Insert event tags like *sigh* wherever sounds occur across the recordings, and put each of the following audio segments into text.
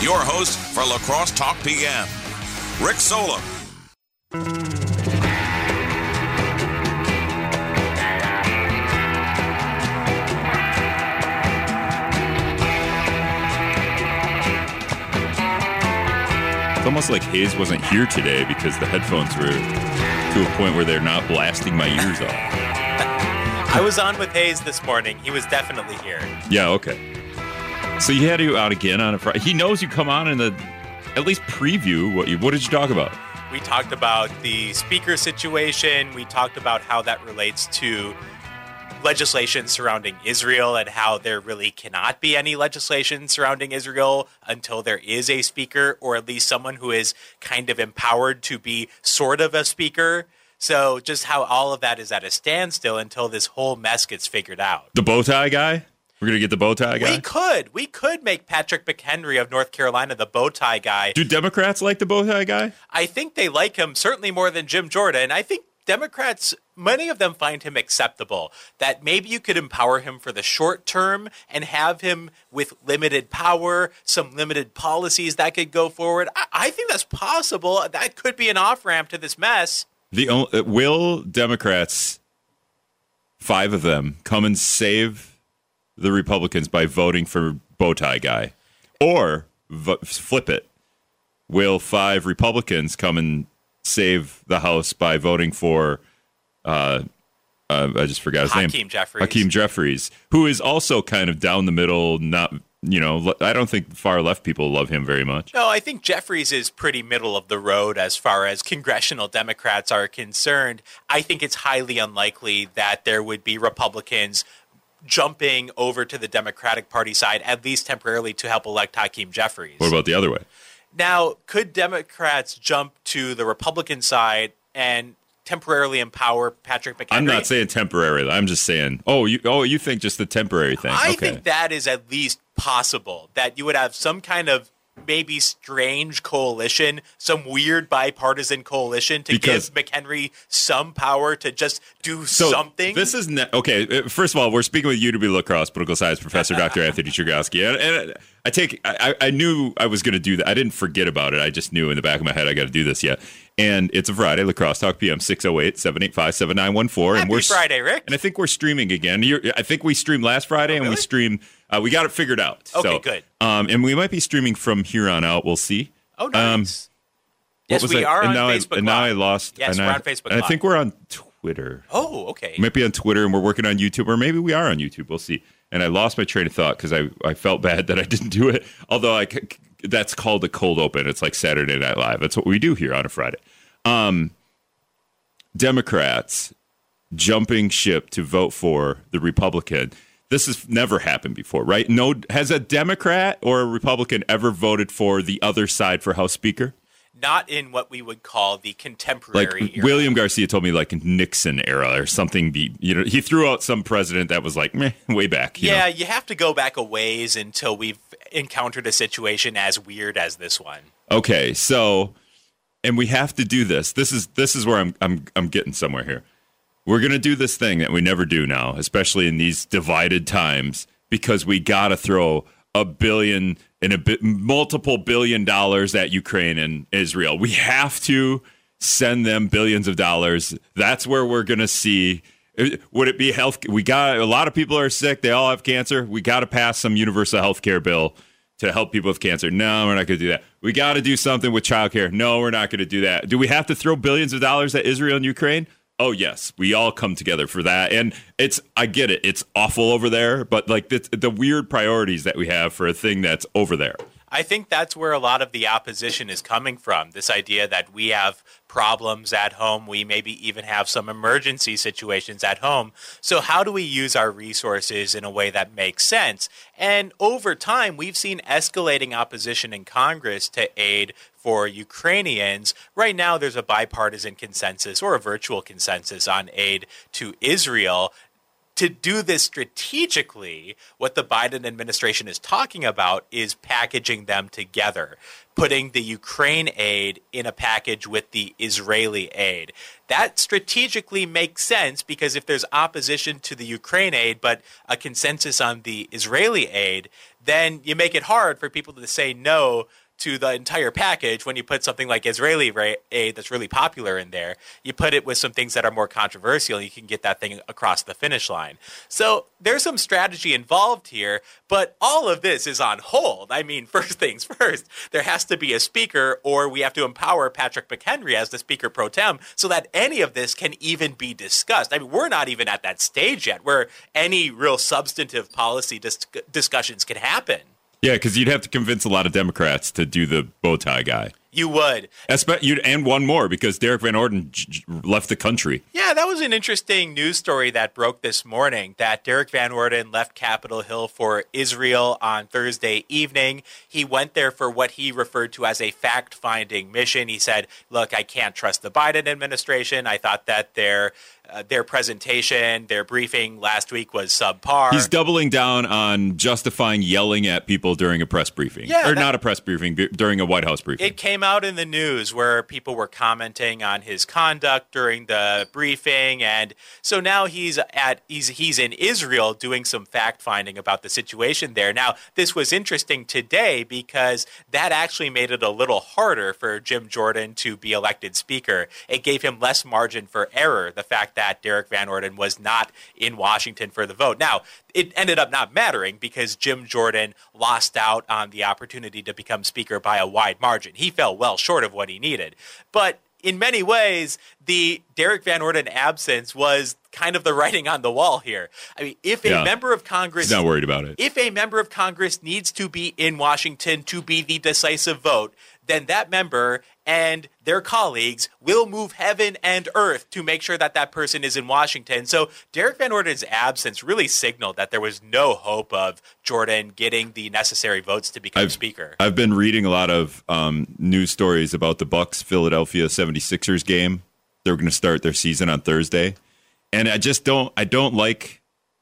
your host for La Crosse Talk PM, Rick Solem. It's almost like Hayes wasn't here today because the headphones were to a point where they're not blasting my ears off. *laughs* I was on with Hayes this morning. He was definitely here. Yeah, okay. So he had you out again on a Friday. He knows you come on in the at least preview what you what did you talk about? We talked about the speaker situation. We talked about how that relates to legislation surrounding Israel and how there really cannot be any legislation surrounding Israel until there is a speaker or at least someone who is kind of empowered to be sort of a speaker. So just how all of that is at a standstill until this whole mess gets figured out. The bow tie guy? We're gonna get the bow tie guy. We could. We could make Patrick McHenry of North Carolina the bow tie guy. Do Democrats like the bow tie guy? I think they like him certainly more than Jim Jordan. I think Democrats, many of them find him acceptable. That maybe you could empower him for the short term and have him with limited power, some limited policies that could go forward. I, I think that's possible. That could be an off ramp to this mess. The uh, will Democrats, five of them, come and save the Republicans by voting for bow tie guy, or vo- flip it? Will five Republicans come and save the House by voting for? Uh, uh, I just forgot his name Hakeem name. Jeffries. Hakeem Jeffries, who is also kind of down the middle. Not you know, I don't think far left people love him very much. No, I think Jeffries is pretty middle of the road as far as congressional Democrats are concerned. I think it's highly unlikely that there would be Republicans jumping over to the Democratic Party side, at least temporarily, to help elect Hakeem Jeffries. What about the other way? Now, could Democrats jump to the Republican side and temporarily empower Patrick McHenry? I'm not saying temporarily. I'm just saying. Oh, you oh you think just the temporary thing? I okay. think that is at least possible that you would have some kind of maybe strange coalition, some weird bipartisan coalition to Because- give McHenry some power to just do so something. This is ne- okay. uh, First of all, we're speaking with UW La Crosse political science professor *laughs* Dr. Anthony Chergosky, and, and I take I, I knew I was going to do that. I didn't forget about it. I just knew in the back of my head I got to do this yet. And it's a Friday, La Crosse talk PM 608-785-7914 Happy and we're Friday, Rick. And I think we're streaming again. You're, I think we streamed last Friday and we really? Uh, we got it figured out. Okay, So, good. Um and we might be streaming from here on out. We'll see. oh, um, nice. What yes, we it? are and on Facebook I, and now I lost. Yes, and we're I, on Facebook and I think we're on Twitter. Oh, okay. We might be on Twitter and we're working on YouTube, or maybe we are on YouTube. We'll see. And I lost my train of thought because I, I felt bad *laughs* that I didn't do it. Although I that's called a cold open. It's like Saturday Night Live. That's what we do here on a Friday. Um, Democrats jumping ship to vote for the Republican. This has never happened before, right? No, has a Democrat or a Republican ever voted for the other side for House Speaker? Not in what we would call the like contemporary era. William Garcia told me like Nixon era or something. Be you know he threw out some president that was like meh, way back. you Yeah, know? you have to go back a ways until we've encountered a situation as weird as this one. Okay, so and we have to do this. This is this is where I'm I'm I'm getting somewhere here. We're gonna do this thing that we never do now, especially in these divided times, because we gotta throw a billion and a bit multiple billion dollars at Ukraine and Israel. We have to send them billions of dollars. That's where we're gonna see. Eh, would it be health? We got a lot of people are sick. They all have cancer. We got to pass some universal health care bill to help people with cancer. No, we're not going to do that. We got to do something with childcare. No, we're not going to do that. Do we have to throw billions of dollars at Israel and Ukraine? Oh yes, we all come together for that. And it's I get it. It's awful over there, but like the, the weird priorities that we have for a thing that's over there. I think that's where a lot of the opposition is coming from. This idea that we have problems at home, we maybe even have some emergency situations at home. So, how do we use our resources in a way that makes sense? And over time, we've seen escalating opposition in Congress to aid for Ukrainians. Right now, there's a bipartisan consensus or a virtual consensus on aid to Israel to do this strategically, what the Biden administration is talking about is packaging them together, putting the Ukraine aid in a package with the Israeli aid. That strategically makes sense because if there's opposition to the Ukraine aid but a consensus on the Israeli aid, then you make it hard for people to say no to the entire package when you put something like Israeli aid that's really popular in there. You put it with some things that are more controversial, you can get that thing across the finish line. So there's some strategy involved here, but all of this is on hold. I mean, *laughs* first things first, there has to be a speaker, or we have to empower Patrick McHenry as the speaker pro tem so that any of this can even be discussed. I mean, we're not even at that stage yet where any real substantive policy dis- discussions can happen. Yeah, because you'd have to convince a lot of Democrats to do the bow tie guy. You would. You'd, and one more because Derrick Van Orden j- left the country. Yeah, that was an interesting news story that broke this morning that Derrick Van Orden left Capitol Hill for Israel on Thursday evening. He went there for what he referred to as a fact finding mission. He said, Look, I can't trust the Biden administration. I thought that their uh, their presentation, their briefing last week was subpar. He's doubling down on justifying yelling at people during a press briefing. Yeah, or that, not a press briefing, during a White House briefing. It came out in the news where people were commenting on his conduct during the briefing and so now he's at he's he's in Israel doing some fact finding about the situation there. Now, this was interesting today because that actually made it a little harder for Jim Jordan to be elected speaker. It gave him less margin for error, the fact that Derrick Van Orden was not in Washington for the vote. Now, it ended up not mattering because Jim Jordan lost out on the opportunity to become speaker by a wide margin. He fell well short of what he needed. But in many ways, the Derrick Van Orden absence was kind of the writing on the wall here. I mean, if a Yeah. member of Congress He's not worried about it. if a member of Congress needs to be in Washington to be the decisive vote, then that member and their colleagues will move heaven and earth to make sure that that person is in Washington. So Derrick Van Orden's absence really signaled that there was no hope of Jordan getting the necessary votes to become I've- speaker. I've been reading a lot of um, news stories about the Bucks Philadelphia 76ers game. They're going to start their season on Thursday. And I just don't I don't like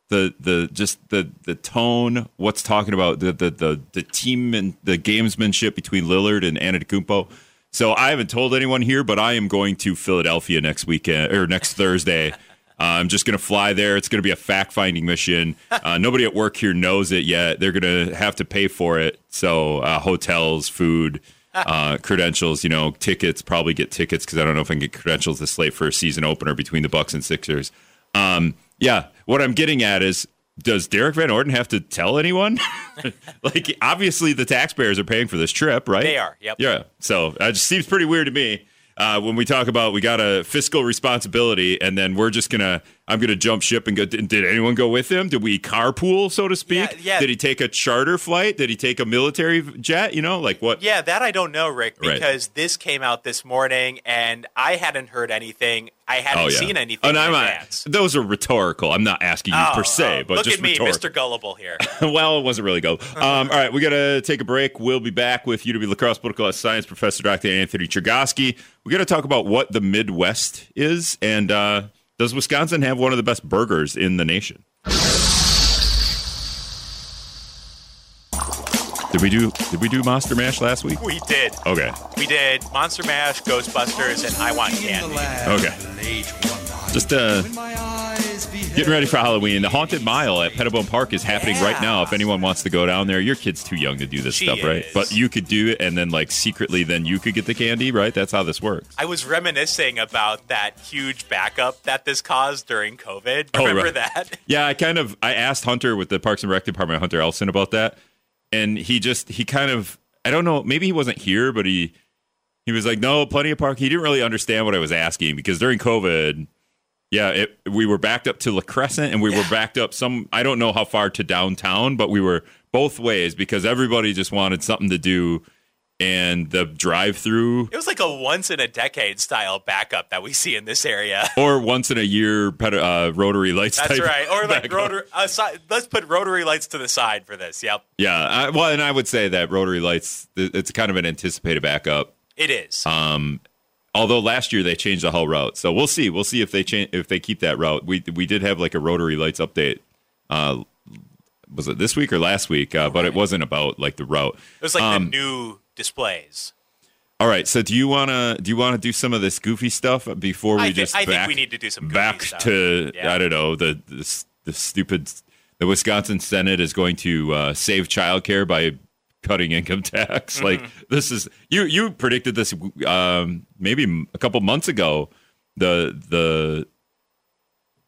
the the just the the tone what's talking about the the the, the team and the gamesmanship between Lillard and Antetokounmpo. So I haven't told anyone here, but I am going to Philadelphia next weekend or next Thursday. Uh, I'm just going to fly there. It's going to be a fact finding mission. Uh, nobody at work here knows it yet. They're going to have to pay for it. So, uh, hotels, food, uh, credentials, you know, tickets, probably get tickets because I don't know if I can get credentials this late for a season opener between the Bucks and Sixers. Um, yeah, what I'm getting at is does Derrick Van Orden have to tell anyone? *laughs* like, obviously, the taxpayers are paying for this trip, right? They are, yep. Yeah. So it just seems pretty weird to me. Uh, when we talk about we got a fiscal responsibility, and then we're just gonna, I'm gonna jump ship and go. Did, did anyone go with him? Did we carpool, so to speak? Yeah, yeah. Did he take a charter flight? Did he take a military jet? You know, like what? Yeah, that I don't know, Rick, Right. because this came out this morning and I hadn't heard anything. I hadn't Oh yeah. seen anything And in I'm not- those are rhetorical. I'm not asking you Oh, per se, oh, but look just at me, rhetorical. Mr. Gullible here. *laughs* well, it wasn't really go. Um, all right, we're gonna take a break. We'll be back with UW La Crosse Political Science Professor Dr. Anthony Chergosky. We're gonna talk about what the Midwest is, and uh, does Wisconsin have one of the best burgers in the nation? Did we do Did we do Monster Mash last week? we did. Okay, We did Monster Mash, Ghostbusters, and I Want Candy. okay. Just uh, getting ready for Halloween. The Haunted Mile at Pettibone Park is happening right now. If anyone wants to go down there, your kid's too young to do this She stuff, right? But you could do it, and then like secretly, then you could get the candy, right? That's how this works. I was reminiscing about that huge backup that this caused during COVID. Oh, Remember right. that? Yeah, I kind of I asked Hunter with the Parks and Rec department, Hunter Elson, about that, and he just he kind of I don't know, maybe he wasn't here, but he he was like, no, plenty of park. He didn't really understand what I was asking because during COVID, yeah, it, we were backed up to La Crescent and we were backed up some I don't know how far to downtown, but we were both ways because everybody just wanted something to do, and the drive-through It was like a once in a decade style backup that we see in this area. *laughs* or once in a year uh, rotary lights. That's right. Or like rotary. Uh, let's put rotary lights to the side for this. Yep, Yeah, I, well, and I would say that rotary lights, it's kind of an anticipated backup. it is. Um, Although last year they changed the whole route, so we'll see. We'll see if they change if they keep that route. We we did have like a rotary lights update. Uh, was it this week or last week? Uh, but it wasn't about like the route. It was like Um, the new displays. All right. So do you wanna do you wanna do some of this goofy stuff before we I, just I back, think we need to do some goofy back stuff. to Yeah. I don't know the the, the stupid the Wisconsin Senate is going to uh, save childcare by cutting income tax. *laughs* Mm-hmm. Like this is you you predicted this um, maybe a couple months ago the the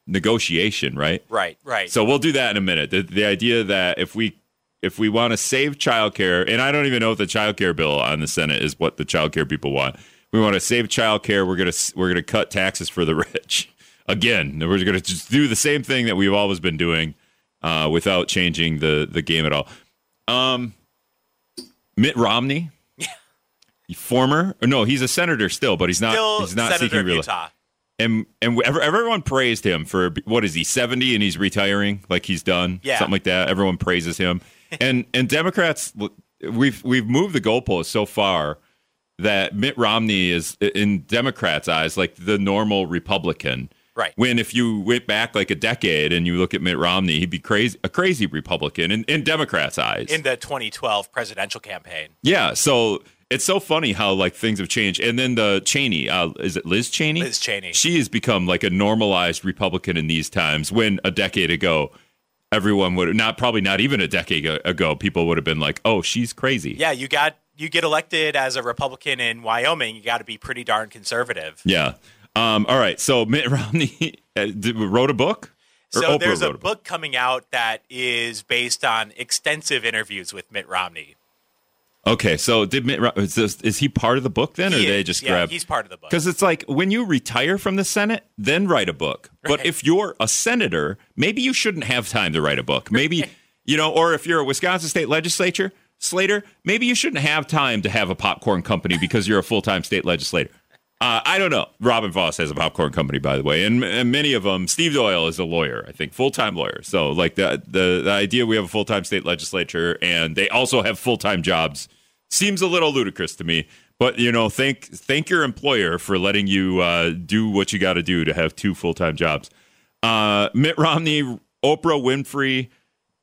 negotiation right. Right, right. So we'll do that in a minute. The, the idea that if we if we want to save childcare, and I don't even know if the childcare bill on the Senate is what the childcare people want. We want to save childcare. We're gonna we're gonna cut taxes for the *laughs* rich again. We're gonna just do the same thing that we've always been doing uh, without changing the the game at all. Um, Mitt Romney, former or no, he's a senator still, but he's not Still he's not Senator seeking Utah. and and everyone praised him for what is he 70 and he's retiring like he's done Yeah. something like that. Everyone praises him. *laughs* And and democrats we've we've moved the goalpost so far that mitt romney is in democrats eyes like the normal republican Right. when if you went back like a decade and you look at mitt romney he'd be crazy a crazy republican in, in democrats eyes in the 2012 presidential campaign. yeah so it's so funny how like things have changed and then the cheney uh, is it liz cheney Liz Cheney. she has become like a normalized republican in these times when a decade ago everyone would not probably not even a decade ago people would have been like oh she's crazy Yeah, you got you get elected as a Republican in Wyoming, you got to be pretty darn conservative. yeah um, all right so mitt *laughs* romney uh, wrote a book So Oprah there's a wrote book coming out that is based on extensive interviews with Mitt Romney. okay so did mitt Rom- is, this, is he part of the book then or He they just yeah, grab he's part of the book. Because it's like when you retire from the Senate, then write a book. *laughs* But if you're a senator, maybe you shouldn't have time to write a book. Maybe, you know, or if you're a Wisconsin state legislature, Slater, maybe you shouldn't have time to have a popcorn company because you're a full time state legislator. Uh, I don't know. Robin Vos has a popcorn company, by the way, and, and many of them. Steve Doyle is a lawyer, I think, full time lawyer. So, like the, the the idea we have a full time state legislature and they also have full time jobs seems a little ludicrous to me. But you know, thank thank your employer for letting you uh, do what you got to do to have two full time jobs. Uh, Mitt Romney, Oprah Winfrey,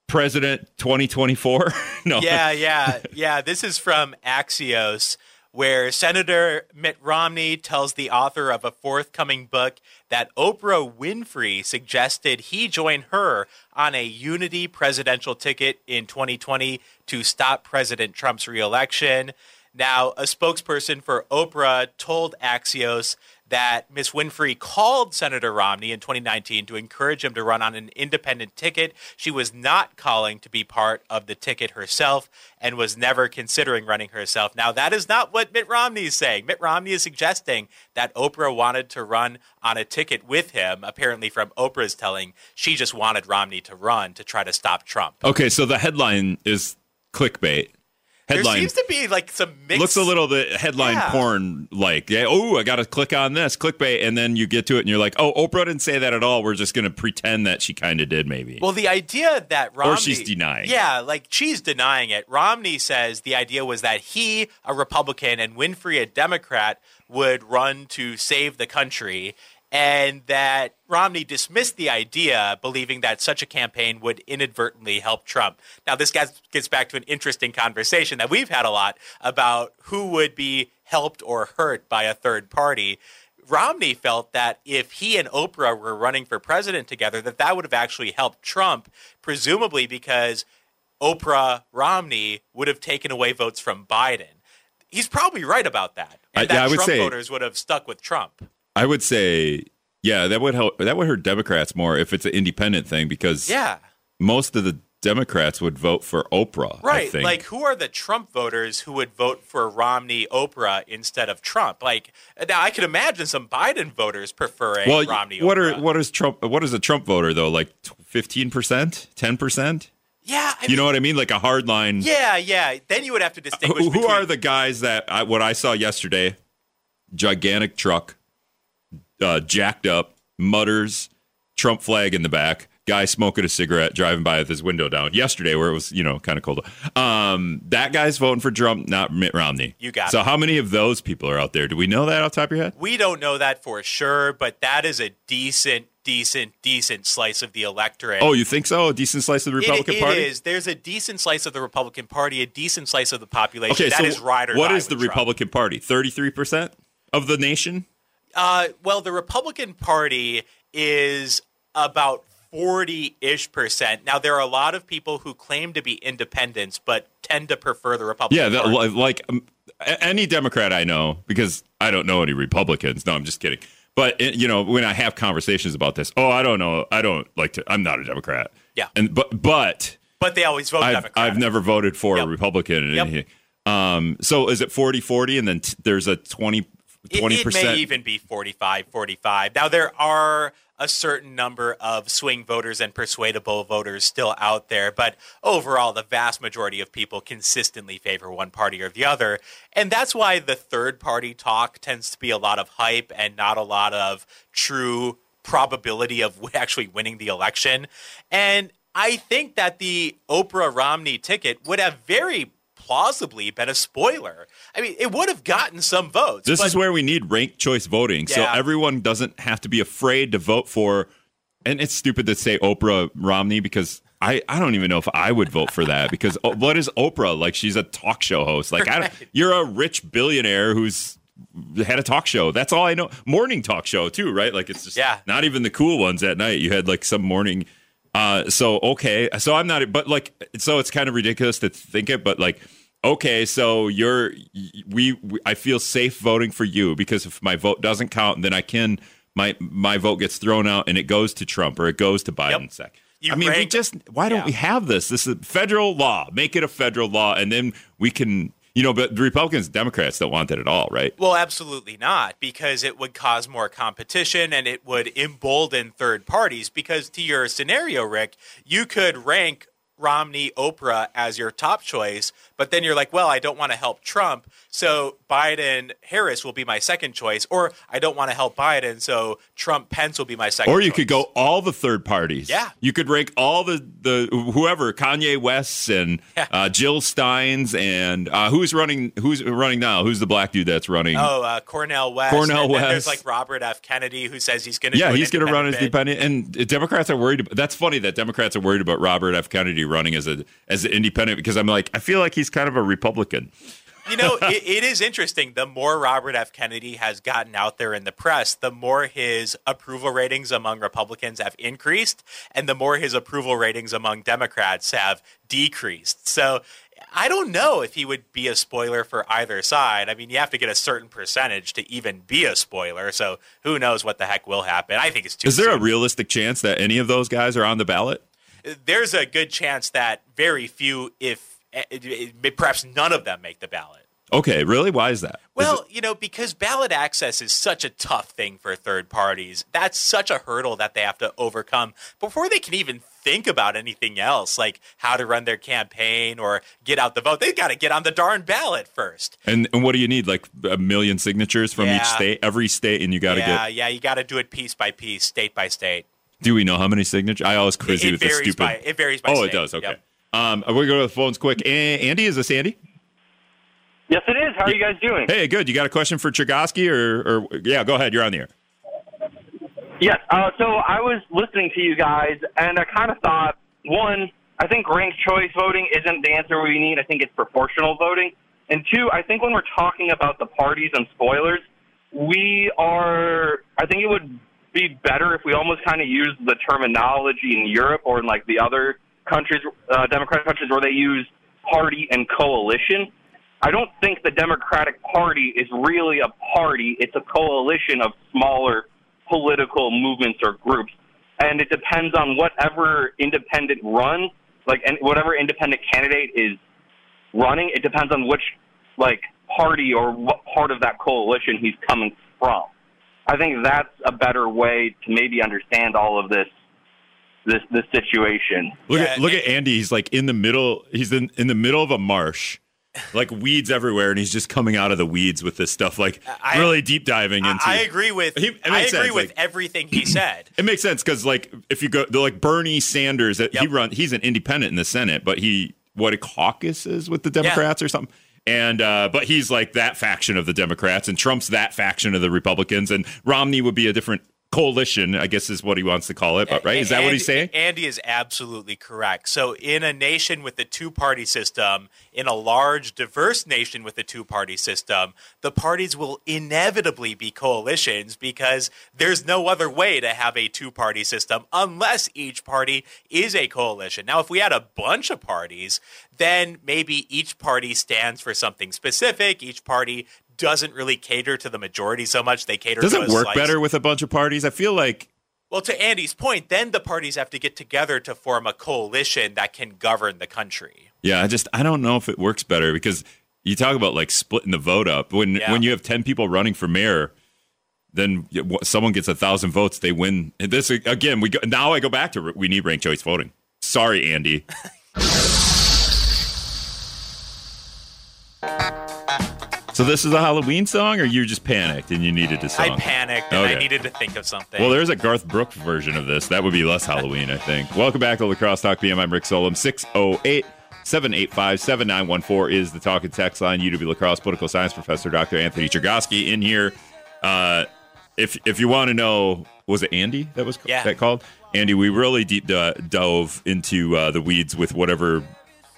President 2024. *laughs* no, yeah, yeah, yeah. This is from Axios, where Senator Mitt Romney tells the author of a forthcoming book that Oprah Winfrey suggested he join her on a unity presidential ticket in 2020 to stop President Trump's reelection. Now, a spokesperson for Oprah told Axios that Miss Winfrey called Senator Romney in 2019 to encourage him to run on an independent ticket. She was not calling to be part of the ticket herself and was never considering running herself. Now, that is not what Mitt Romney is saying. Mitt Romney is suggesting that Oprah wanted to run on a ticket with him. Apparently, from Oprah's telling, she just wanted Romney to run to try to stop Trump. Okay, so the headline is clickbait. There seems to be like some mixed. looks a little bit headline Yeah. porn like. Yeah, oh, I got to click on this clickbait, and then you get to it, and you're like, oh, Oprah didn't say that at all. We're just going to pretend that she kind of did, maybe. Well, the idea that Romney or she's denying. Yeah, like she's denying it. Romney says the idea was that he, a Republican, and Winfrey, a Democrat, would run to save the country, and that Romney dismissed the idea, believing that such a campaign would inadvertently help Trump. Now, this gets, gets back to an interesting conversation that we've had a lot about who would be helped or hurt by a third party. Romney felt that if he and Oprah were running for president together, that that would have actually helped Trump, presumably because Oprah Romney would have taken away votes from Biden. He's probably right about that, and I- that yeah, I would Trump say- voters would have stuck with Trump. I would say, yeah, that would help. That would hurt Democrats more if it's an independent thing because Yeah, most of the Democrats would vote for Oprah. I right. Like, who are the Trump voters who would vote for Romney, Oprah instead of Trump? Like, now I could imagine some Biden voters preferring well, Romney. what Oprah. are what is Trump? What is a Trump voter though? Like fifteen percent, ten percent? Yeah, I You mean, know what I mean? Like a hard line. Yeah, yeah. Then you would have to uh, distinguish. Who, who between- are the guys that I, what I saw yesterday? Gigantic truck, uh, jacked up, mutters, Trump flag in the back. guy smoking a cigarette, driving by with his window down yesterday, where it was you know kind of cold. Um, that guy's voting for Trump, not Mitt Romney. You got So it. how many of those people are out there? Do we know that off the top of your head? We don't know that for sure, but that is a decent, decent, decent slice of the electorate. Oh, you think so? A decent slice of the Republican it Party. is. There's a decent slice of the Republican Party, a decent slice of the population. Okay, that so is or what is the Trump. Republican Party? Thirty-three percent of the nation. Uh, well, the Republican Party is about 40 ish percent. Now, there are a lot of people who claim to be independents, but tend to prefer the Republican Yeah, that, Party. li- like um, any Democrat I know, because I don't know any Republicans. No, I'm just kidding. But it, you know, when I have conversations about this, oh, I don't know, I don't like to. I'm not a Democrat. Yeah. and but but but they always vote I've Democrat. I've never voted for Yep. a Republican. in Yep. Um, so is it 40-40 and then t- there's a 20 It- twenty It, may even be 45 45. Now, there are a certain number of swing voters and persuadable voters still out there, but overall, the vast majority of people consistently favor one party or the other. And that's why the third party talk tends to be a lot of hype and not a lot of true probability of *laughs* actually winning the election. And I think that the Oprah Romney ticket would have very plausibly been a spoiler. I mean, it would have gotten some votes. This but is where we need ranked choice voting, so everyone doesn't have to be afraid to vote for. And it's stupid to say Oprah Romney because I, I don't even know if I would vote for that because oh, what is Oprah like? She's a talk show host. Like I, don't- Right. you're a rich billionaire who's had a talk show. That's all I know. Morning talk show too, right? Like it's just Yeah. not even the cool ones at night. You had like some morning. Uh, so okay, so I'm not, but like, so it's kind of ridiculous to think it, but like, okay, so you're, we, we, I feel safe voting for you because if my vote doesn't count, then I can, my my vote gets thrown out and it goes to Trump or it goes to Biden. Sec. You I mean, we just, why don't Yeah. we have this? This is federal law. Make it a federal law, and then we can, you know. But the Republicans, Democrats don't want that at all, right? Well, absolutely not, because it would cause more competition and it would embolden third parties. Because to your scenario, Rick, you could rank Romney, Oprah as your top choice, but then you're like, well, I don't want to help Trump, so Biden, Harris will be my second choice, or I don't want to help Biden, so Trump, Pence will be my second. Or you choice. could go all the third parties. Yeah. you could rank all the the whoever Kanye West's and Yeah. uh, Jill Steins and uh, who's running who's running now? Who's the black dude that's running? Oh, uh, Cornel West. Cornell and then There's like Robert F. Kennedy who says he's going to. yeah, he's going to run as independent independent, and Democrats are worried. About, that's funny that Democrats are worried about Robert F. Kennedy running as a as an independent because I'm like I feel like he's kind of a Republican. You know, *laughs* it, it is interesting. The more Robert F. Kennedy has gotten out there in the press, the more his approval ratings among Republicans have increased, and the more his approval ratings among Democrats have decreased. So I don't know if he would be a spoiler for either side. I mean, you have to get a certain percentage to even be a spoiler. So who knows what the heck will happen? I think it's too Is there a realistic chance that any of those guys are on the ballot? There's a good chance that very few, if Eh, perhaps none of them, make the ballot. Okay, really? Why is that? Well, you know, because ballot access is such a tough thing for third parties. That's such a hurdle that they have to overcome before they can even think about anything else, like how to run their campaign or get out the vote. They've got to get on the darn ballot first. And and what do you need? Like a million signatures from each state, every state, and you got to yeah, get. yeah, you got to do it piece by piece, state by state. Do we know how many signatures? I always quiz you it with this stupid. by it varies by oh, state. it does. Okay. Yep. Um, we're going to go to the phones quick. Andy, is this Andy? Yes, it is. How are you guys doing? Hey, good. You got a question for Chergosky, or, or yeah, go ahead. You're on the air. Yes. Uh, so I was listening to you guys, and I kind of thought, one, I think ranked choice voting isn't the answer we need. I think it's proportional voting. And two, I think when we're talking about the parties and spoilers, we are. I think it would be better if we almost kind of use the terminology in Europe or in like the other countries, uh, Democratic countries, where they use party and coalition. I don't think the Democratic Party is really a party. It's a coalition of smaller political movements or groups. And it depends on whatever independent runs, like and whatever independent candidate is running, it depends on which like party or what part of that coalition he's coming from. I think that's a better way to maybe understand all of this this this situation. Look Yeah, at look at Andy. He's like in the middle. He's in in the middle of a marsh, like weeds everywhere, and he's just coming out of the weeds with this stuff, like I- really deep diving into. I agree with He- I agree sense, with like- everything he said. *clears throat* It makes sense because, like, if you go, they're like Bernie Sanders, that he run, he's an independent in the Senate, but he what a caucus is with the Democrats or something. And uh, but he's like that faction of the Democrats, and Trump's that faction of the Republicans, and Romney would be a different coalition, I guess is what he wants to call it. But right, is that what he's Andy- saying? Andy is absolutely correct. So, in a nation with a two party system, in a large, diverse nation with a two party system, the parties will inevitably be coalitions because there's no other way to have a two party system unless each party is a coalition. Now, if we had a bunch of parties, then maybe each party stands for something specific. Each party doesn't really cater to the majority so much. They cater Does to it work slice. better with a bunch of parties? I feel like Well, to Andy's point, then the parties have to get together to form a coalition that can govern the country. Yeah, I just I don't know if it works better because you talk about like splitting the vote up when Yeah. when you have ten people running for mayor, then someone gets a thousand votes, they win. And this again, we go, now I go back to we need ranked choice voting. Sorry, Andy. *laughs* so this is a Halloween song, or you just panicked and you needed a song? I panicked and Okay. I needed to think of something. Well, there's a Garth Brooks version of this. That would be less Halloween, I think. Welcome back to La Crosse Talk PM. I'm Rick Solem. 608 785 7914 is the talk and text line. UW La Crosse political science professor Dr. Anthony Chergosky in here. Uh, if if you want to know, was it Andy that was Yeah. that called? Andy, we really deep do- dove into uh, the weeds with whatever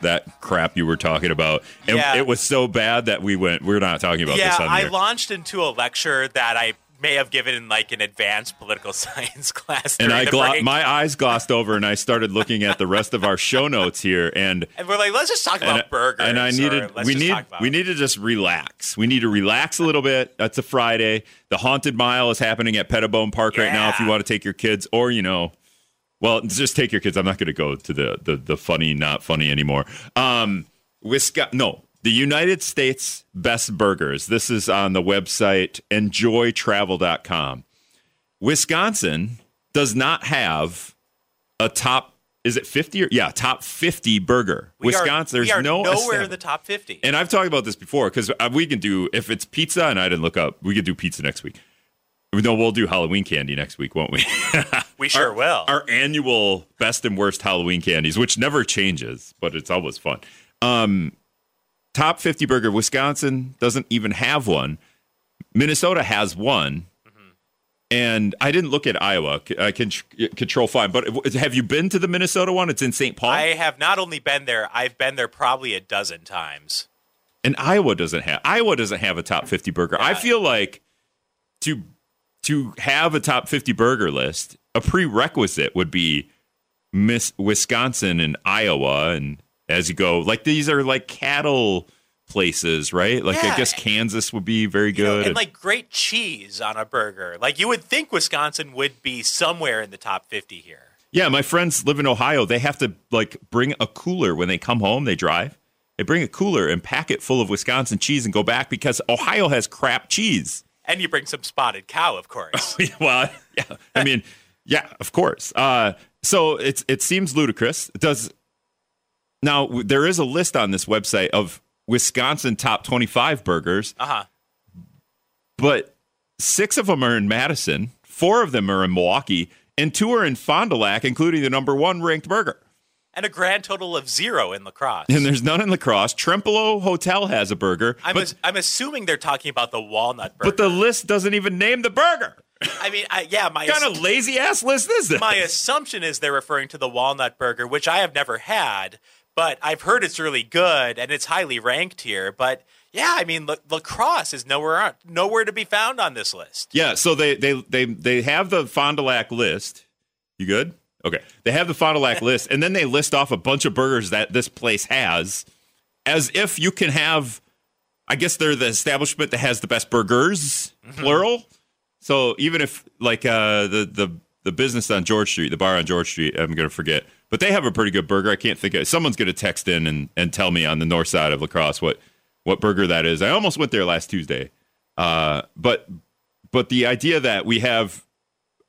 that crap you were talking about. And Yeah. it was so bad that we went, we're not talking about yeah, this on I here. launched into a lecture that I may have given in like an advanced political *laughs* science class. and I glo- my eyes glossed over, and I started looking at the rest of our show notes here, and and we're like, let's just talk about and, burgers. and I needed we need about- we need to just relax. We need to relax a little bit. That's a Friday. The haunted mile is happening at Pettibone Park right now. If you want to take your kids, or you know, well, just take your kids. I'm not going to go to the the the funny, not funny anymore. Um, Wisconsin, no. The United States Best Burgers. This is on the website enjoytravel.com. Wisconsin does not have a top is it 50 or yeah, top 50 burger. we are- Wisconsin we there's are no nowhere in the top fifty. and I've talked about this before because we can do if it's pizza and I didn't look up, we could do pizza next week. No, we'll do Halloween candy next week, won't we? *laughs* we sure will. Our annual best and worst Halloween candies, which never changes, but it's always fun. Um, top 50 burger. Wisconsin doesn't even have one. Minnesota has one. Mm-hmm. And I didn't look at Iowa. I can control fine. But have you been to the Minnesota one? It's in St. Paul. I have not only been there, I've been there probably a dozen times. and Iowa doesn't have Iowa doesn't have a top 50 burger. I feel like to to have a top 50 burger list, a prerequisite would be Miss Wisconsin and Iowa and as you go, like these are like cattle places, right? Like I guess Kansas would be very You know, good. and like great cheese on a burger. Like you would think Wisconsin would be somewhere in the top 50 here. yeah, my friends live in Ohio. They have to like bring a cooler when they come home, they drive. They bring a cooler and pack it full of Wisconsin cheese and go back because Ohio has crap cheese. And you bring some spotted cow, of course. *laughs* well, yeah. I mean, *laughs* yeah, of course. Uh, so it's it seems ludicrous. It does now. There is a list on this website of Wisconsin top twenty-five burgers, Uh huh. but six of them are in Madison, four of them are in Milwaukee, and two are in Fond du Lac, including the number one ranked burger. And a grand total of zero in La Crosse. And there's none in Lacrosse. Trempealeau Hotel has a burger, I'm, but, as- I'm assuming they're talking about the walnut burger. but the list doesn't even name the burger. I mean, I, yeah, my kind of lazy ass list is this? my assumption is they're referring to the walnut burger, which I have never had, but I've heard it's really good and it's highly ranked here. But yeah, I mean, La- lacrosse is nowhere nowhere to be found on this list. Yeah, so they they they they have the Fond du Lac list. You good? Okay. They have the Fond du Lac list, and then they list off a bunch of burgers that this place has, as if you can have. I guess they're the establishment that has the best burgers, plural. So even if like uh, the the the business on George Street, the bar on George Street, I'm gonna forget, but they have a pretty good burger. I can't think of. Someone's gonna text in and and tell me on the north side of La Crosse what what burger that is. I almost went there last Tuesday, uh, but but the idea that we have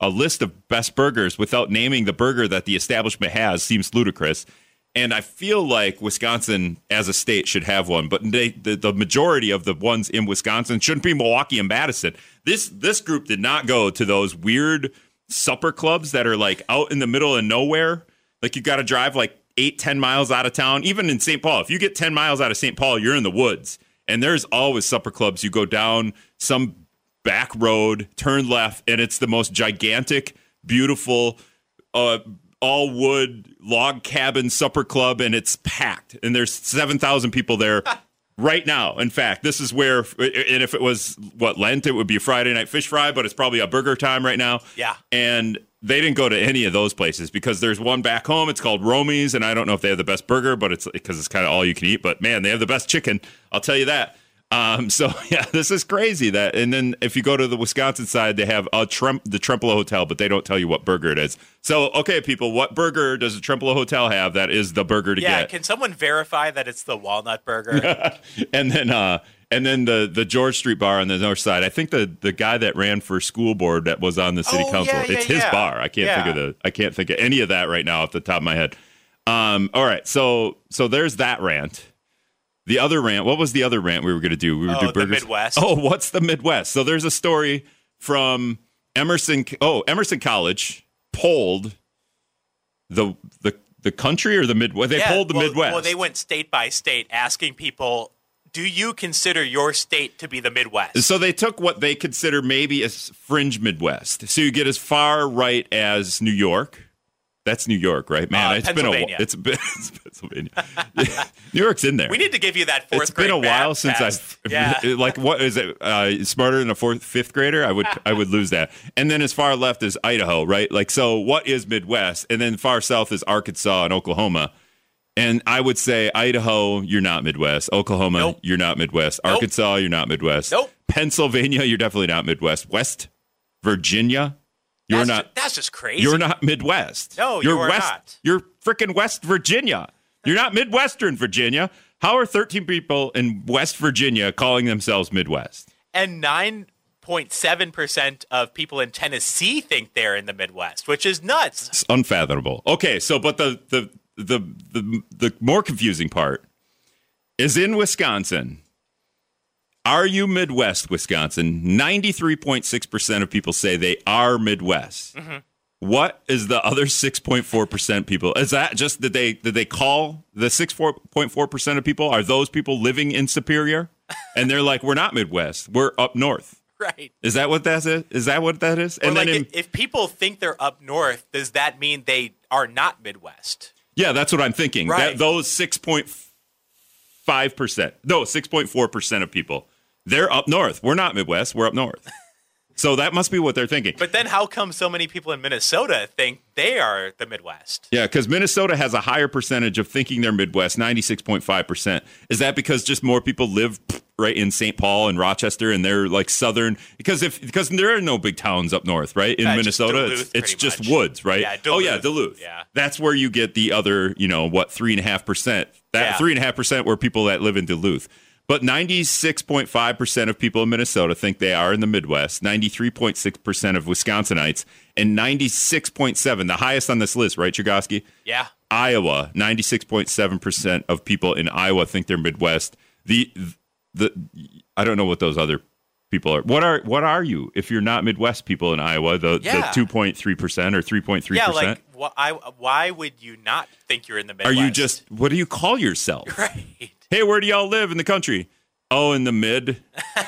a list of best burgers without naming the burger that the establishment has seems ludicrous. And I feel like Wisconsin as a state should have one, but they, the, the majority of the ones in Wisconsin shouldn't be Milwaukee and Madison. This this group did not go to those weird supper clubs that are like out in the middle of nowhere. Like you've got to drive like eight, 10 miles out of town. Even in St. Paul, if you get 10 miles out of St. Paul, you're in the woods. And there's always supper clubs. You go down some back road, turn left, and it's the most gigantic, beautiful, uh, all wood log cabin supper club, and it's packed. And there's 7,000 people there *laughs* right now. In fact, this is where, and if it was what Lent, it would be Friday night fish fry, but it's probably a burger time right now. Yeah. And they didn't go to any of those places because there's one back home. It's called Romy's, and I don't know if they have the best burger, but it's because it's kind of all you can eat. But man, they have the best chicken. I'll tell you that. Um, so *laughs* yeah, this is crazy. That and then if you go to the Wisconsin side, they have a Trem- the Trempealeau Hotel, but they don't tell you what burger it is. So okay, people, what burger does the Trempealeau Hotel have? That is the burger to Yeah, get. Yeah, can someone verify that it's the walnut burger? *laughs* and then uh, and then the the George Street Bar on the north side. I think the the guy that ran for school board that was on the city Oh, council. yeah, yeah, it's his bar. I can't think of the I can't think of any of that right now off the top of my head. Um, all right, so so there's that rant. The other rant. What was the other rant we were going to do? We were Oh, do the. Midwest. Oh, what's the Midwest? So there's a story from Emerson. Oh, Emerson College polled the the the country or the Midwest. They Yeah, polled the well, Midwest. Well, they went state by state asking people, do you consider your state to be the Midwest? So they took what they consider maybe a fringe Midwest. So you get as far right as New York. That's New York, right? Man, Uh, it's been a while it's been *laughs* it's Pennsylvania. *laughs* New York's in there. we need to give you that fourth it's been a while since test. I've *laughs* Yeah. like what is it? Uh, smarter than a fourth, fifth grader? I would I would lose that. And then as far left is Idaho, right? Like so, what is Midwest? And then far south is Arkansas and Oklahoma. And I would say Idaho, you're not Midwest. Oklahoma, Nope. you're not Midwest. Nope. Arkansas, you're not Midwest. Nope. Pennsylvania, you're definitely not Midwest. West Virginia, you're that's not. Ju- that's just crazy. You're not Midwest. No, you're you West. not. You're freaking West Virginia. You're not Midwestern Virginia. How are 13 people in West Virginia calling themselves Midwest? And 9.7% of people in Tennessee think they're in the Midwest, which is nuts. It's unfathomable. Okay, so but the the the the, the more confusing part is in Wisconsin. Are you Midwest, Wisconsin? 93.6% of people say they are Midwest. Mm-hmm. What is the other 6.4% people? Is that just that they did they call the 6.4% of people are those people living in Superior? *laughs* And they're like we're not Midwest. We're up north. Right. Is that what that is? Is that what that is? Or like, if, if people think they're up north, does that mean they are not Midwest? Yeah, that's what I'm thinking. Right. That, those 6.5%, no, 6.4% of people, they're up north. We're not Midwest, we're up north. so that must be what they're thinking. But then how come so many people in Minnesota think they are the Midwest? Yeah, because Minnesota has a higher percentage of thinking they're Midwest, 96.5%. Is that because just more people live right in St. Paul and Rochester and they're like southern? Because if because there are no big towns up north, right? In Yeah, just Minnesota, Duluth, it's, it's just much. woods, right? Yeah, Oh, yeah, Duluth. Duluth. Yeah. That's where you get the other, you know, what, 3.5%. That 3.5% were people that live in Duluth. But 96.5% of people in Minnesota think they are in the Midwest, 93.6% of Wisconsinites, and 96.7, the highest on this list, right, Chergosky? Yeah. Iowa, 96.7% of people in Iowa think they're Midwest. The the I don't know what those other people are. What are what are you if you're not Midwest people in Iowa? The Yeah. the 2.3% or 3.3%? Yeah, like wh- I, why would you not think you're in the Midwest? are you just what do you call yourself? *laughs* right? Hey, where do y'all live in the country? Oh, in the mid. *laughs*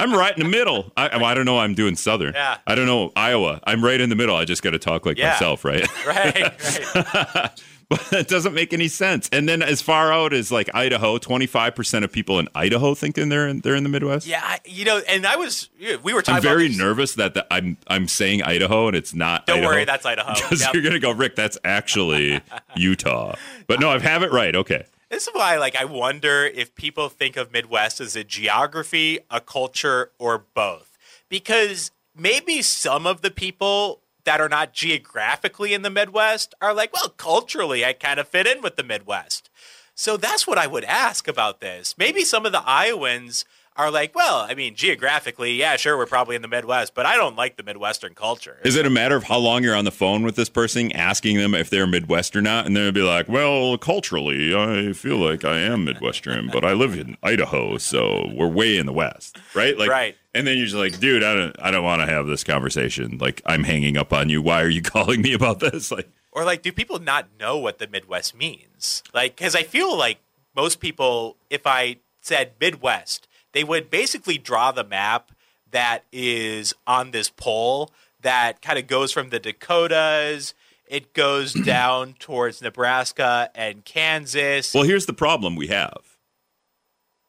I'm right in the middle. I, well, I don't know. I'm doing southern. Yeah. I don't know Iowa. I'm right in the middle. I just got to talk like Yeah. myself, right? *laughs* Right, right. *laughs* but it doesn't make any sense. And then as far out as like Idaho, 25% of people in Idaho thinking they're in, they're in the Midwest. Yeah, I, you know, and I was we were talking I'm very about nervous that the, I'm I'm saying Idaho and it's not. Don't Idaho. worry, that's Idaho. *laughs* because Yep. you're gonna go, Rick. That's actually *laughs* Utah. But no, I have have it right. Okay. This is why, like, I wonder if people think of Midwest as a geography, a culture, or both. Because maybe some of the people that are not geographically in the Midwest are like, well, culturally, I kind of fit in with the Midwest. So that's what I would ask about this. Maybe some of the Iowans are like, well, I mean, geographically, yeah, sure, we're probably in the Midwest, but I don't like the Midwestern culture. Is it a matter of how long you're on the phone with this person, asking them if they're Midwest or not, and they'll be like, "Well, culturally, I feel like I am Midwestern, but I live in Idaho, so we're way in the West, right?" Like, Right. And then you're just like, "Dude, I don't, I don't want to have this conversation. Like, I'm hanging up on you. Why are you *laughs* calling me about this?" Like, Or like, do people not know what the Midwest means? Like, because I feel like most people, if I said Midwest, they would basically draw the map that is on this poll that kind of goes from the Dakotas. It goes *clears throat* down towards Nebraska and Kansas. well, here's the problem we have.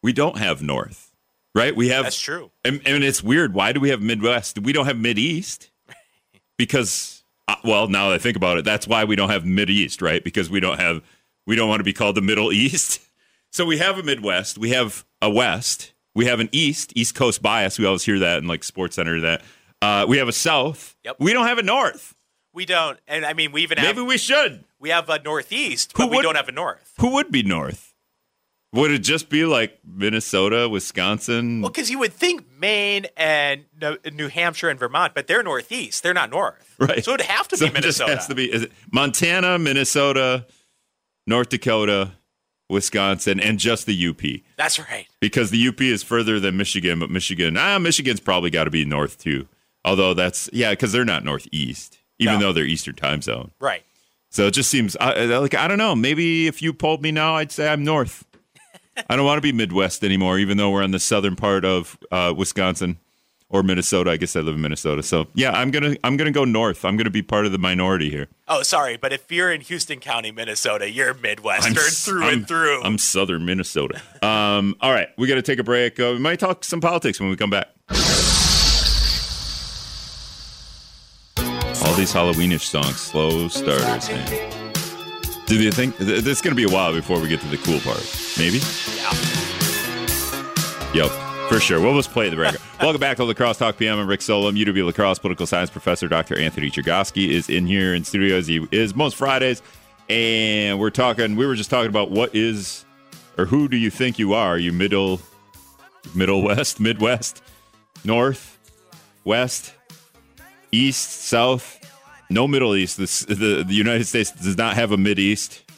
We don't have North, right? We have That's true. And, and it's weird. Why do we have Midwest? We don't have Mid East *laughs* because, uh, well, now that I think about it, that's why we don't have Mid East, right? Because we don't have, we don't want to be called the Middle East. *laughs* So we have a Midwest, we have a West, we have an East, East Coast bias. We always hear that in like Sports Center. That uh, we have a South. Yep. We don't have a North. We don't, and I mean, we even have Maybe have we should. we have a Northeast, Who but we don't have a North. Who would be North? Would it just be like Minnesota, Wisconsin? Well, because you would think Maine and New Hampshire and Vermont, but they're Northeast. They're not North. *laughs* Right. So it'd have to So be Minnesota. has to be Montana, Minnesota, North Dakota, Wisconsin, and just the UP. That's right. Because the UP is further than Michigan, but Michigan, ah, Michigan's probably got to be north too. Although that's yeah, because they're not northeast, even No. though they're Eastern time zone. Right. So it just seems I- like I don't know. Maybe if you polled me now, I'd say I'm north. I don't want to be Midwest anymore, even though we're on the southern part of uh, Wisconsin or Minnesota. I guess I live in Minnesota. So yeah, I'm gonna I'm gonna go north. I'm gonna be part of the minority here. Oh, sorry, but if you're in Houston County, Minnesota, you're Midwestern s- through I'm- and through. I'm southern Minnesota. Um, all right, we got to take a break. Uh, we might talk some politics when we come back. All these Halloweenish songs, slow starters, man. Do you think th- this is going to be a while before we get to the cool part? Maybe. Yeah. Yep, for sure. We'll just play the record. *laughs* Welcome back to La Crosse Talk PM. I'm Rick Solem, UW La Crosse political science professor. Dr. Anthony Chergosky is in here in studio as he is most Fridays, and we're talking. We were just talking about what is or who do you think you are? Are you middle, middle west, midwest, north, west, east, south? No Middle East. This, the the United States does not have a Mid East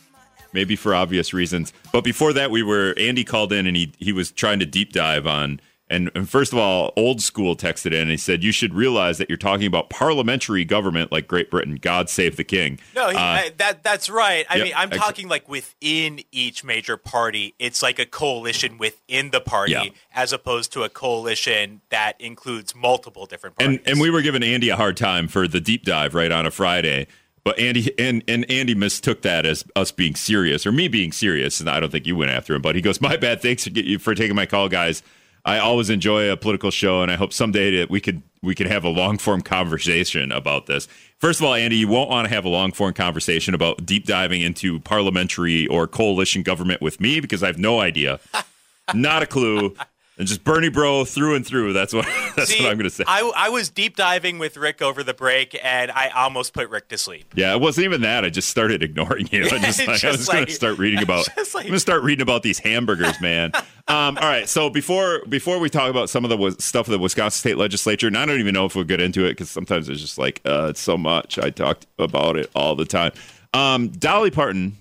maybe for obvious reasons. But before that, we were Andy called in and he he was trying to deep dive on. And, and first of all, old school texted in and he said, You should realize that you're talking about parliamentary government like Great Britain. God save the king. no, he, Uh, I, that that's right. I yep, mean, I'm ex- talking like within each major party. It's like a coalition within the party, Yeah. as opposed to a coalition that includes multiple different parties. and and we were giving Andy a hard time for the deep dive right on a Friday. But Andy and, and Andy mistook that as us being serious or me being serious, and I don't think you went after him. But he goes, "My bad. Thanks for, taking my call, guys. I always enjoy a political show, and I hope someday that we could we could have a long form conversation about this. First of all, Andy, you won't want to have a long form conversation about deep diving into parliamentary or coalition government with me because I have no idea, *laughs* not a clue, and just Bernie bro through and through. That's what *laughs* that's See, what I'm going to say. I, I was deep diving with Rick over the break, and I almost put Rick to sleep. Yeah, it wasn't even that. I just started ignoring you. *laughs* I just, like, I Just was going like- to start reading *laughs* about. like- I'm going to start reading about these hamburgers, man. um, all right, so before before we talk about some of the stuff of the Wisconsin State Legislature, and I don't even know if we'll get into it because sometimes it's just like uh, it's so much. I talked about it all the time. Um, Dolly Parton,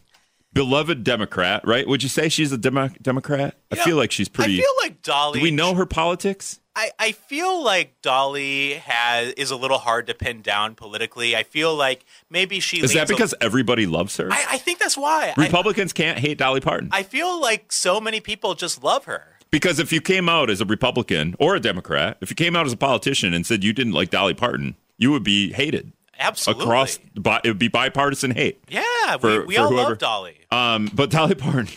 beloved Democrat, right? Would you say she's a Demo- Democrat? I feel like she's pretty. I feel like Dolly. do we know her politics? I, I feel like Dolly has is a little hard to pin down politically. I feel like maybe she Is that leans a- because everybody loves her? I, I think that's why. I, Republicans can't hate Dolly Parton. I feel like so many people just love her. Because if you came out as a Republican or a Democrat, if you came out as a politician and said you didn't like Dolly Parton, you would be hated Absolutely. across. It would be bipartisan hate. Yeah, For- we, we for all whoever- love Dolly. Um, but Dolly Parton,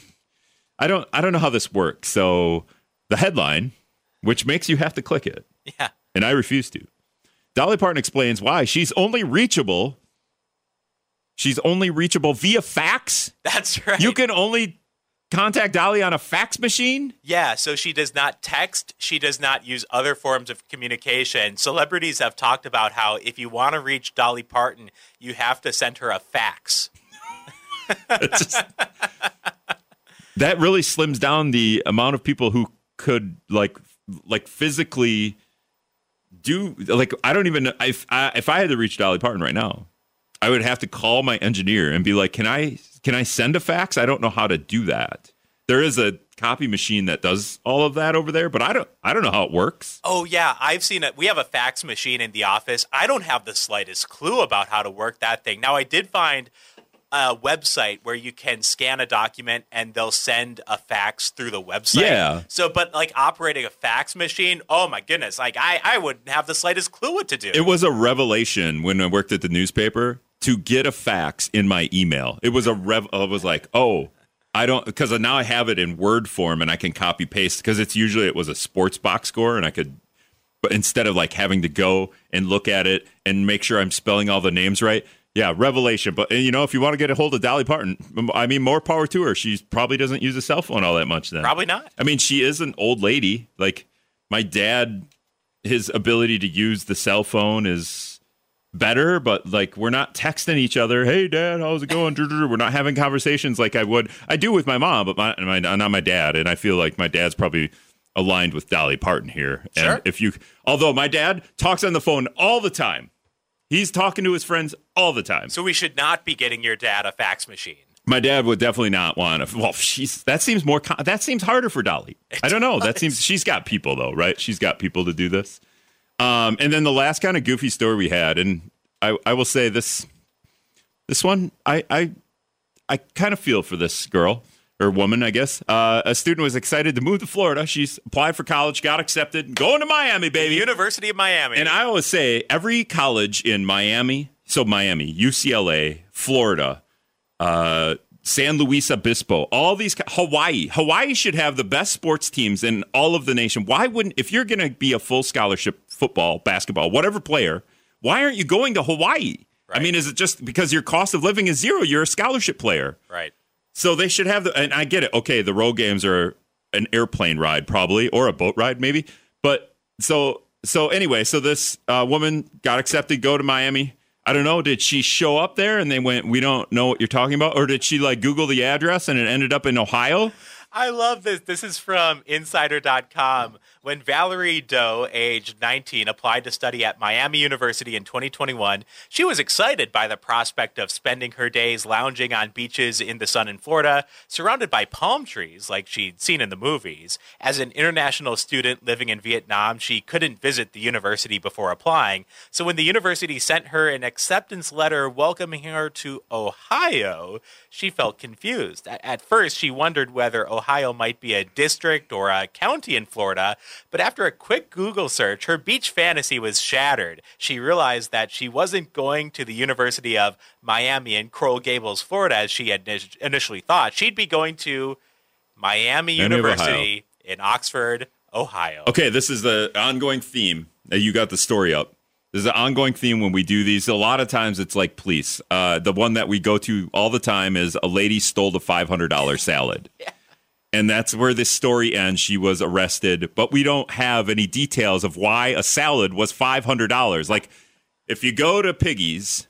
I don't, I don't know how this works. So the headline, which makes you have to click it, Yeah. and I refuse to. Dolly Parton explains why she's only reachable. She's only reachable via fax. That's right. You can only contact Dolly on a fax machine. Yeah, so she does not text. She does not use other forms of communication. Celebrities have talked about how if you want to reach Dolly Parton, you have to send her a fax. *laughs* that really slims down the amount of people who could like like physically do like I don't even know if I, if I had to reach Dolly Parton right now, I would have to call my engineer and be like, "Can I can I send a fax? I don't know how to do that." There is a copy machine that does all of that over there, but I don't I don't know how it works. Oh yeah, I've seen it. We have a fax machine in the office. I don't have the slightest clue about how to work that thing. Now I did find a website where you can scan a document and they'll send a fax through the website. Yeah. So, but like operating a fax machine, oh my goodness, like I, I wouldn't have the slightest clue what to do. It was a revelation when I worked at the newspaper to get a fax in my email. It was a rev. I was like, oh, I don't because now I have it in Word form and I can copy paste because it's usually it was a sports box score and I could, but instead of like having to go and look at it and make sure I'm spelling all the names right. Yeah, revelation. But eh, you know, if you want to get a hold of Dolly Parton, I mean, more power to her. She probably doesn't use a cell phone all that much. Then Probably not. I mean, she is an old lady. Like my dad, his ability to use the cell phone is better, but like we're not texting each other. Hey, dad, how's it going? We're not having conversations like I would. I do with my mom, but my, my not my dad. And I feel like my dad's probably aligned with Dolly Parton here. And Sure. if you, although my dad talks on the phone all the time, he's talking to his friends all the time. So we should not be getting your dad a fax machine. My dad would definitely not want to. Well, she's that seems more. That seems harder for Dolly. I don't know. That *laughs* seems she's got people though, right? She's got people to do this. Um, and then the last kind of goofy story we had, and I, I will say this, this one, I, I, I kind of feel for this girl or woman, I guess. Uh, a student was excited to move to Florida. She's applied for college, got accepted, going to Miami, baby. University of Miami. And I always say every college in Miami, so Miami, UCLA, Florida, uh, San Luis Obispo, all these, Hawaii. Hawaii should have the best sports teams in all of the nation. Why wouldn't, if you're going to be a full scholarship football, basketball, whatever player, why aren't you going to Hawaii? I mean, is it just because your cost of living is zero? You're a scholarship player. right. So they should have the, and I get it. Okay, the road games are an airplane ride probably, or a boat ride maybe. But so so anyway, so this uh, woman got accepted, go to Miami. I don't know. Did she show up there and they went, "We don't know what you're talking about," or did she like Google the address and it ended up in Ohio? I love this. This is from Insider.com. When Valerie Doe, aged 19, applied to study at Miami University in 2021, she was excited by the prospect of spending her days lounging on beaches in the sun in Florida, surrounded by palm trees like she'd seen in the movies. As an international student living in Vietnam, she couldn't visit the university before applying. So when the university sent her an acceptance letter welcoming her to Ohio, she felt confused. At first, she wondered whether Ohio might be a district or a county in Florida, but after a quick Google search, her beach fantasy was shattered. She realized that she wasn't going to the University of Miami in Coral Gables, Florida, as she had initially thought. She'd be going to Miami Miami University in Oxford, Ohio. Okay, this is the ongoing theme. You got the story up. This is an ongoing theme when we do these. A lot of times it's like police. Uh, the one that we go to all the time is a lady stole the $500 salad. *laughs* And that's where this story ends. She was arrested, but we don't have any details of why a salad was $500. Like, if you go to Piggy's,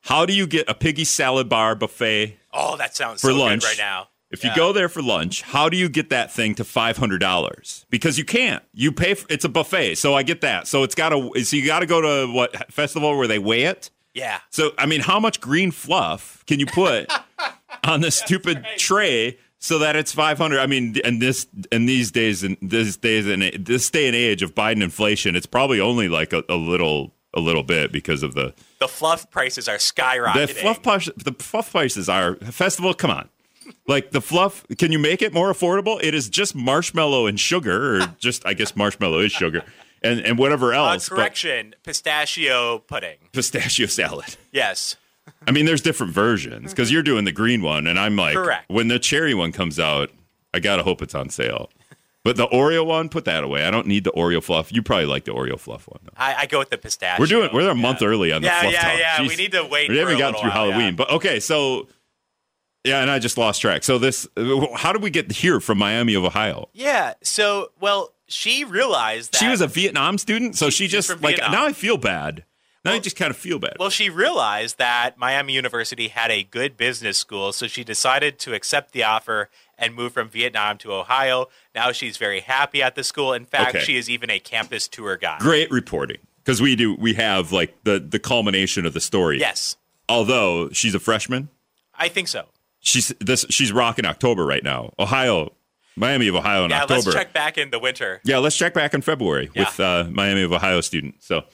how do you get a Piggy salad bar buffet Oh, that sounds for so lunch good right now. If you go there for lunch, how do you get that thing to five hundred dollars? Because you can't. You pay. For, it's a buffet, so I get that. So it's got to. So you got to go to what festival where they weigh it. Yeah. So I mean, how much green fluff can you put *laughs* on this stupid tray so that it's five hundred? I mean, and this and these days and this days and this day and age of Biden inflation, it's probably only like a, a little a little bit because of the The fluff prices are skyrocketing the fluff price, the fluff prices are festival. Come on, like the fluff. Can you make it more affordable? It is just marshmallow and sugar, or *laughs* just I guess marshmallow is sugar, and and whatever Uh, else. but correction, pistachio pudding. pistachio salad. Yes. I mean, there's different versions because you're doing the green one, and I'm like, Correct. when the cherry one comes out, I gotta hope it's on sale. But the Oreo one, put that away. I don't need the Oreo fluff. You probably like the Oreo fluff one. Though. I, I go with the pistachio. We're doing. We're a month early on the Yeah, fluff yeah, talk. yeah. We need to wait We for haven't a gotten little through while, Halloween, yeah. but okay. So yeah, and I just lost track. So this, how did we get here from Miami of Ohio? Yeah. So, well, she realized that She was a Vietnam student, so she She's just from like Vietnam. now I feel bad. Now Well- just kind of feel bad. Well, she realized that Miami University had a good business school, so she decided to accept the offer and move from Vietnam to Ohio. Now she's very happy at the school. In fact, Okay. she is even a campus tour guide. Great reporting because we do we have like the the culmination of the story. Yes, Although she's a freshman, I think so. she's this she's rocking October right now. Ohio, Miami of Ohio in Yeah, October. let's check back in the winter. Yeah, let's check back in February Yeah. with uh, Miami of Ohio student. So,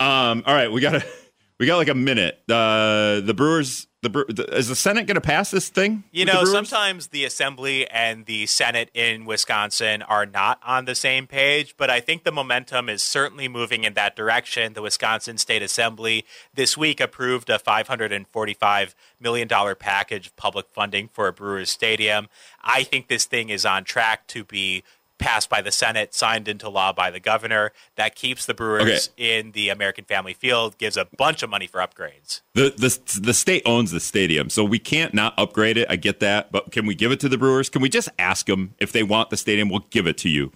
um, all right, we got a *laughs* we got like a minute. Uh, the Brewers, the, Bre- the is the Senate going to pass this thing? You with the know, sometimes the Assembly and the Senate in Wisconsin are not on the same page, but I think the momentum is certainly moving in that direction. The Wisconsin State Assembly this week approved a $545 million package of public funding for a Brewers Stadium. I think this thing is on track to be passed by the Senate, signed into law by the governor. That keeps the Brewers in the American Family Field, gives a bunch of money for upgrades. the the the state owns the stadium, so we can't not upgrade it. I get that, but can we give it to the Brewers? Can we just ask them if they want the stadium? We'll give it to you.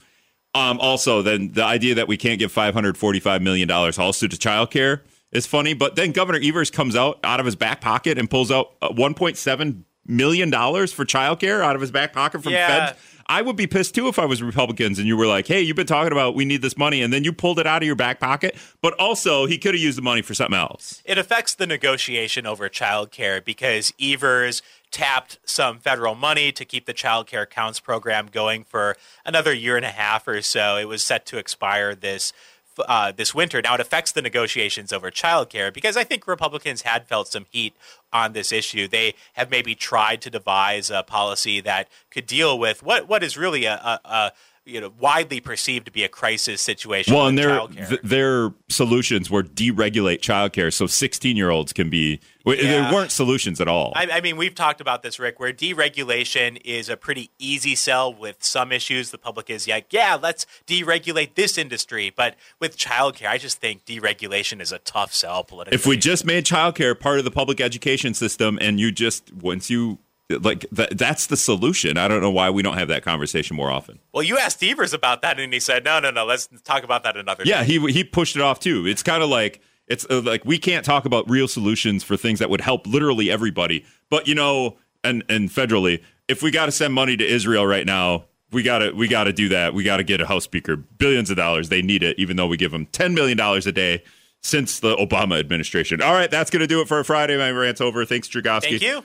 Um, also, then the idea that we can't give five hundred forty-five million dollars also to childcare is funny. But then Governor Evers comes out out of his back pocket and pulls out uh, one point seven million dollars for childcare out of his back pocket from Yeah. feds. I would be pissed too if I was Republicans and you were like, "Hey, you've been talking about we need this money," and then you pulled it out of your back pocket. But also, he could have used the money for something else. it affects the negotiation over childcare because Evers tapped some federal money to keep the child care counts program going for another year and a half or so. It was set to expire this uh, this winter. Now it affects the negotiations over childcare because I think Republicans had felt some heat on this issue. They have maybe tried to devise a policy that could deal with what what is really a, a, a you know widely perceived to be a crisis situation. Well, and their th- their solutions were deregulate childcare so 16 year olds can be. w Yeah. There weren't solutions at all. I, I mean, we've talked about this, Rick, where deregulation is a pretty easy sell with some issues. The public is like, yeah, let's deregulate this industry. But with childcare, I just think deregulation is a tough sell politically. if we just made childcare part of the public education system, and you just once you like that, that's the solution. I don't know why we don't have that conversation more often. well, you asked Evers about that, and he said, no, no, no, let's talk about that another time. Yeah, day. he he pushed it off too. It's kind of like it's uh, like we can't talk about real solutions for things that would help literally everybody. But you know, and and federally, if we got to send money to Israel right now, we got to we got to do that. We got to get a House Speaker billions of dollars. They need it, even though we give them ten million dollars a day since the Obama administration. All right, that's going to do it for a Friday. My rant's over. Thanks, Chergosky. Thank you.